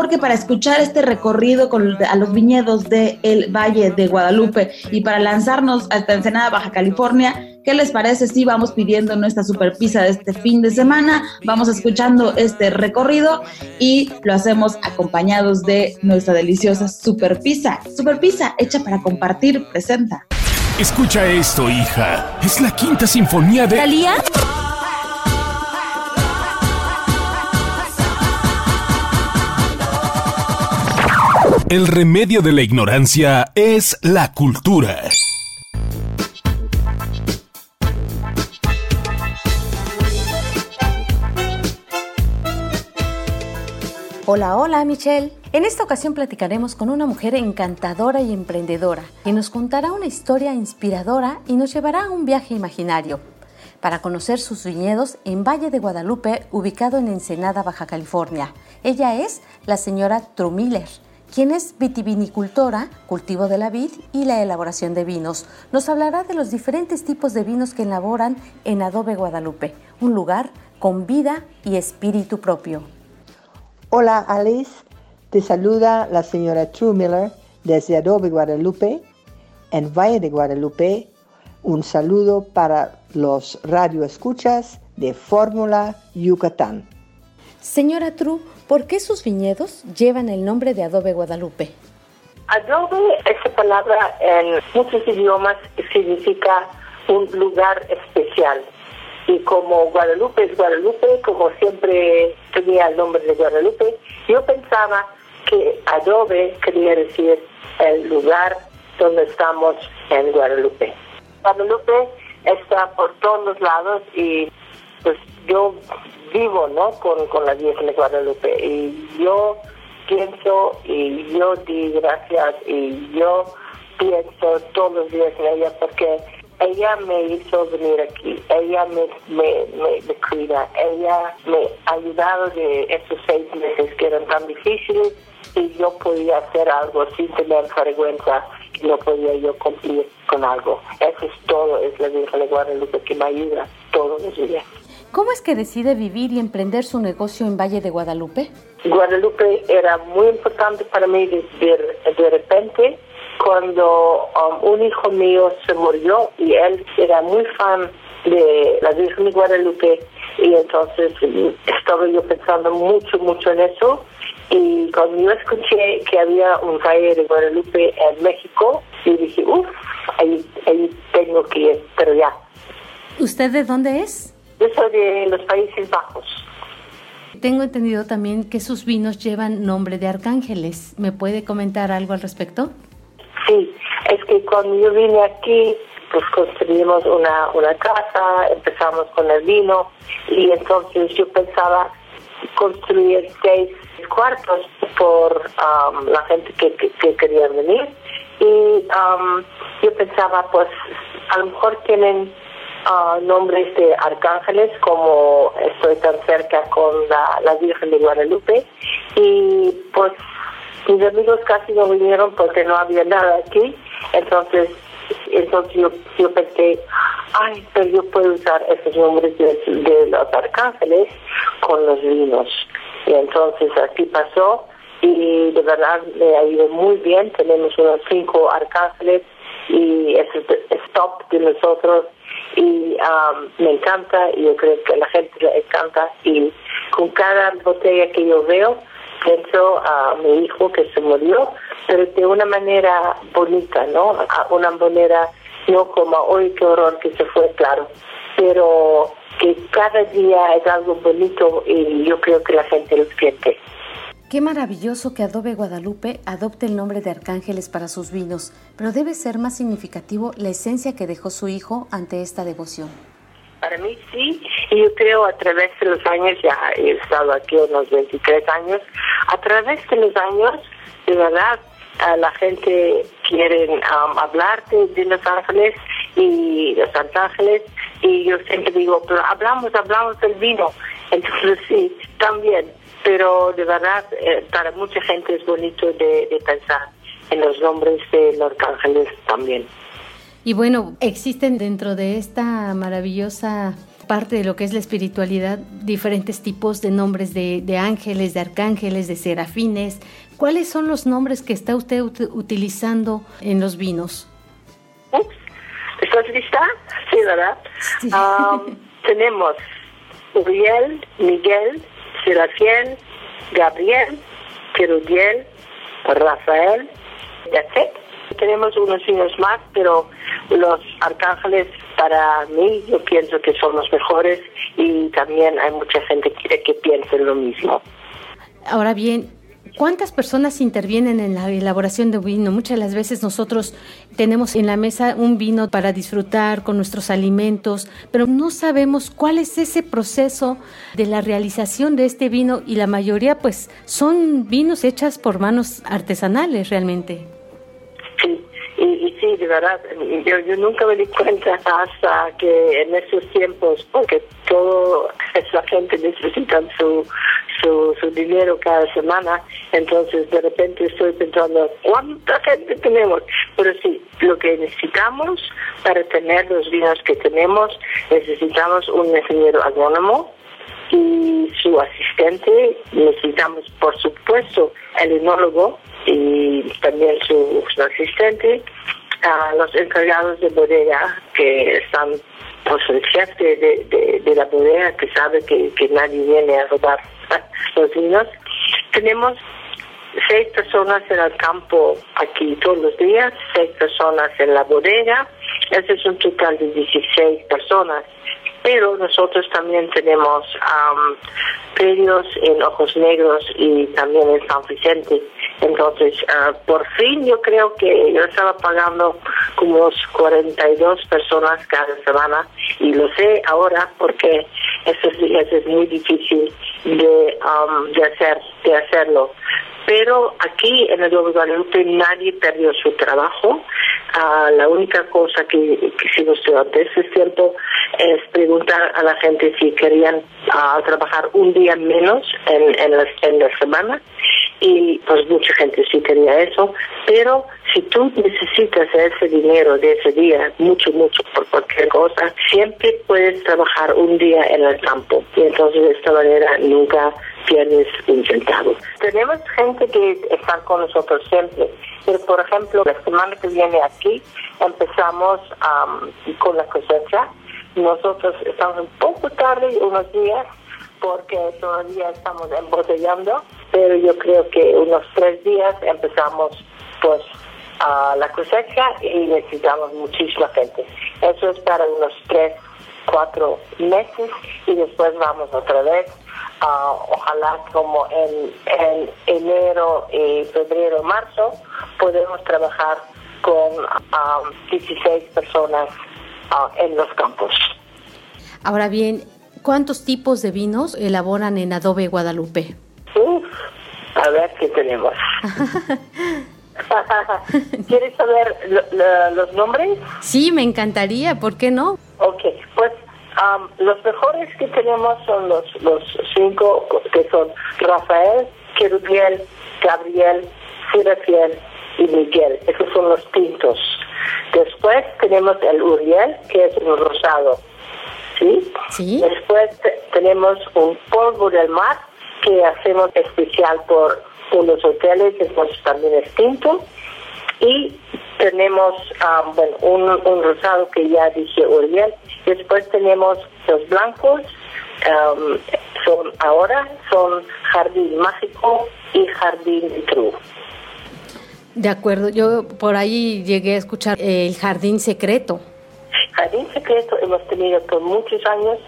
mejor que para escuchar este recorrido con, a los viñedos del Valle de Guadalupe y para lanzarnos hasta Ensenada, Baja California? ¿Qué les parece si vamos pidiendo nuestra super pizza de este fin de semana? Vamos escuchando este recorrido y lo hacemos acompañados de nuestra deliciosa super pizza. Super pizza hecha para compartir, presenta. Escucha esto, hija. Es la quinta sinfonía de... ¿Talía? El remedio de la ignorancia es la cultura. Hola, hola Michelle. En esta ocasión platicaremos con una mujer encantadora y emprendedora que nos contará una historia inspiradora y nos llevará a un viaje imaginario para conocer sus viñedos en Valle de Guadalupe, ubicado en Ensenada, Baja California. Ella es la señora Trumiller, quien es vitivinicultora, cultivo de la vid y la elaboración de vinos. Nos hablará de los diferentes tipos de vinos que elaboran en Adobe Guadalupe, un lugar con vida y espíritu propio. Hola Alice, te saluda la señora True Miller desde Adobe Guadalupe, en Valle de Guadalupe. Un saludo para los radioescuchas de Fórmula Yucatán. Señora True, ¿por qué sus viñedos llevan el nombre de Adobe Guadalupe? Adobe, esa palabra en muchos idiomas significa un lugar especial y como Guadalupe es Guadalupe, como siempre tenía el nombre de Guadalupe, yo pensaba que Adobe quería decir el lugar donde estamos en Guadalupe. Guadalupe está por todos los lados y pues yo vivo ¿no? con, con la Virgen de Guadalupe y yo pienso y yo di gracias y yo pienso todos los días en ella porque ella me hizo venir aquí, ella me, me, me, cuida, ella me ha ayudado de esos seis meses que eran tan difíciles y yo podía hacer algo sin tener vergüenza no podía yo cumplir con algo. Eso es todo, es la Virgen de Guadalupe que me ayuda todos los días. ¿Cómo es que decide vivir y emprender su negocio en Valle de Guadalupe? Guadalupe era muy importante para mí de, repente cuando um, un hijo mío se murió y él era muy fan de la Virgen de Guadalupe y entonces estaba yo pensando mucho, mucho en eso y cuando yo escuché que había un valle de Guadalupe en México, y dije, uff, ahí, ahí tengo que ir, pero ya. ¿Usted de dónde es? Yo soy de los Países Bajos. Tengo entendido también que sus vinos llevan nombre de arcángeles. ¿Me puede comentar algo al respecto? Sí, es que cuando yo vine aquí, pues construimos una, una casa, empezamos con el vino y entonces yo pensaba construir seis cuartos por um, la gente que, que, quería venir y um, yo pensaba pues a lo mejor tienen uh, nombres de arcángeles como estoy tan cerca con la, Virgen de Guadalupe y pues mis amigos casi no vinieron porque no había nada aquí, entonces entonces yo, yo pensé, ay, pero yo puedo usar esos nombres de, los arcángeles con los vinos. Y entonces así pasó y de verdad me ha ido muy bien. Tenemos unos cinco arcángeles y es el top de nosotros y um, me encanta y yo creo que a la gente le encanta y con cada botella que yo veo pienso a mi hijo que se murió, pero de una manera bonita, ¿no? A una manera no como, hoy qué horror que se fue, claro, pero que cada día es algo bonito y yo creo que la gente lo siente. Qué maravilloso que Adobe Guadalupe adopte el nombre de Arcángeles para sus vinos, pero debe ser más significativo la esencia que dejó su hijo ante esta devoción. Para mí sí, y yo creo a través de los años, ya he estado aquí unos 23 años, a través de los años, de verdad, la gente quiere um, hablar de, Los Ángeles y Los Ángeles, y yo siempre digo, pero hablamos, hablamos del vino, entonces sí, también, pero de verdad, eh, para mucha gente es bonito de, de pensar en los nombres de Los Ángeles también. Y bueno, existen dentro de esta maravillosa parte de lo que es la espiritualidad, diferentes tipos de nombres de, de ángeles, de arcángeles, de serafines. ¿Cuáles son los nombres que está usted utilizando en los vinos? ¿Estás lista? Sí, ¿verdad? tenemos Uriel, Miguel, Serafiel, Gabriel, Querubiel, Rafael, Yacet. Tenemos unos vinos más, pero los arcángeles para mí yo pienso que son los mejores y también hay mucha gente que, que piensa lo mismo. Ahora bien, ¿Cuántas personas intervienen en la elaboración de vino? Muchas de las veces nosotros tenemos en la mesa un vino para disfrutar con nuestros alimentos, pero no sabemos cuál es ese proceso de la realización de este vino y la mayoría pues son vinos hechas por manos artesanales realmente. Sí, y, sí, de verdad, yo, yo nunca me di cuenta hasta que en esos tiempos, porque todo esa gente necesita su su, su dinero cada semana, entonces de repente estoy pensando, ¿cuánta gente tenemos? Pero sí, lo que necesitamos para tener los vinos que tenemos, necesitamos un ingeniero agrónomo y su asistente, necesitamos por supuesto el enólogo y también su, asistente, a los encargados de bodega que están pues el jefe de, de, la bodega que sabe que, que nadie viene a robar los vinos. Tenemos seis personas en el campo aquí todos los días, seis personas en la bodega. Ese es un total de 16 personas. Pero nosotros también tenemos um, en Ojos Negros y también en San Vicente. Entonces, ah, por fin yo creo que yo estaba pagando como 42 personas cada semana y lo sé ahora porque estos días es muy difícil de, um, de, hacer, de hacerlo. Pero aquí en el Guadalupe nadie perdió su trabajo. Ah, la única cosa que, que hicimos durante ese tiempo es preguntar a la gente si querían ah, trabajar un día menos en, en, la, en la semana y pues mucha gente sí quería eso, pero si tú necesitas ese dinero de ese día, mucho, mucho por cualquier cosa, siempre puedes trabajar un día en el campo y entonces de esta manera nunca pierdes un centavo. Tenemos gente que está con nosotros siempre, pero por ejemplo la semana que viene aquí empezamos con la cosecha, nosotros estamos un poco tarde unos días porque todavía estamos embotellando, pero yo creo que unos tres días empezamos pues a la cosecha y necesitamos muchísima gente. Eso es para unos tres, cuatro meses y después vamos otra vez. ojalá como en, en enero, y febrero, marzo podemos trabajar con 16 personas en los campos. Ahora bien, ¿Cuántos tipos de vinos elaboran en Adobe Guadalupe? A ver qué tenemos. ¿Quieres saber los nombres? Sí, me encantaría, ¿por qué no? Ok, pues los mejores que tenemos son los, los cinco, que son Rafael, Querubiel, Gabriel, Serafiel y Miguel. Esos son los tintos. Después tenemos el Uriel, que es un rosado. ¿sí? Después tenemos un polvo del mar que hacemos especial por unos hoteles, entonces también es tinto. Y tenemos um, bueno, un, rosado que ya dije Uriel. Después tenemos los blancos, um, son ahora son Jardín Mágico y Jardín True. De acuerdo, yo por ahí llegué a escuchar el Jardín Secreto. Jardín secreto hemos tenido por muchos años,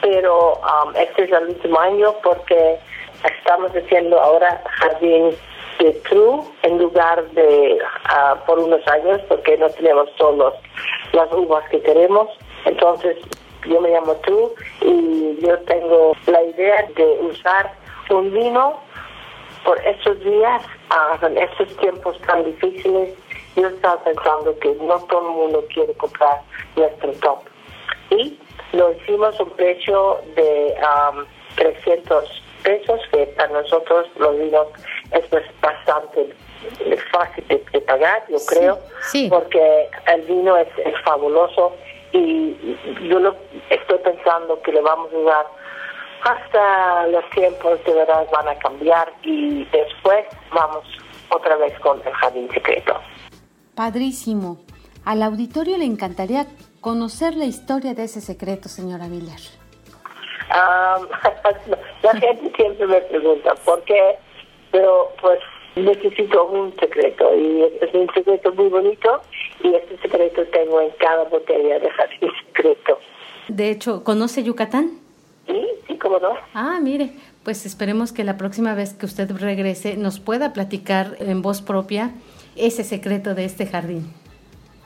pero um, este es el último año porque estamos haciendo ahora Jardín de True en lugar de uh, por unos años porque no tenemos todas las uvas que queremos. Entonces yo me llamo True y yo tengo la idea de usar un vino por estos días, uh, en estos tiempos tan difíciles yo estaba pensando que no todo el mundo quiere comprar nuestro top. Y lo hicimos un precio de 300 pesos, que para nosotros los vinos es bastante fácil de, pagar, yo creo, porque el vino es, fabuloso y yo lo estoy pensando que le vamos a usar hasta los tiempos de verdad van a cambiar y después vamos otra vez con el jardín secreto. Padrísimo. Al auditorio le encantaría conocer la historia de ese secreto, señora Miller. la gente siempre me pregunta por qué, pero pues necesito un secreto y es un secreto muy bonito y este secreto tengo en cada botella de jardín secreto. De hecho, ¿conoce Yucatán? Sí, sí, cómo no. Ah, mire, pues esperemos que la próxima vez que usted regrese nos pueda platicar en voz propia ese secreto de este jardín.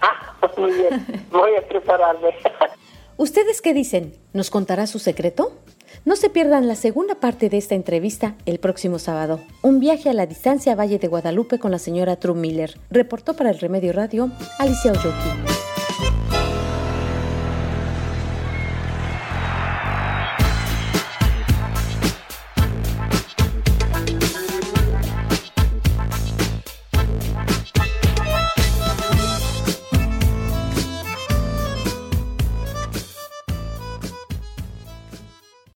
Ah, muy bien, voy a prepararme. ¿Ustedes qué dicen? ¿Nos contará su secreto? No se pierdan la segunda parte de esta entrevista el próximo sábado. Un viaje a la distancia Valle de Guadalupe con la señora True Miller. Reportó para el Remedio Radio Alicia Oyoki.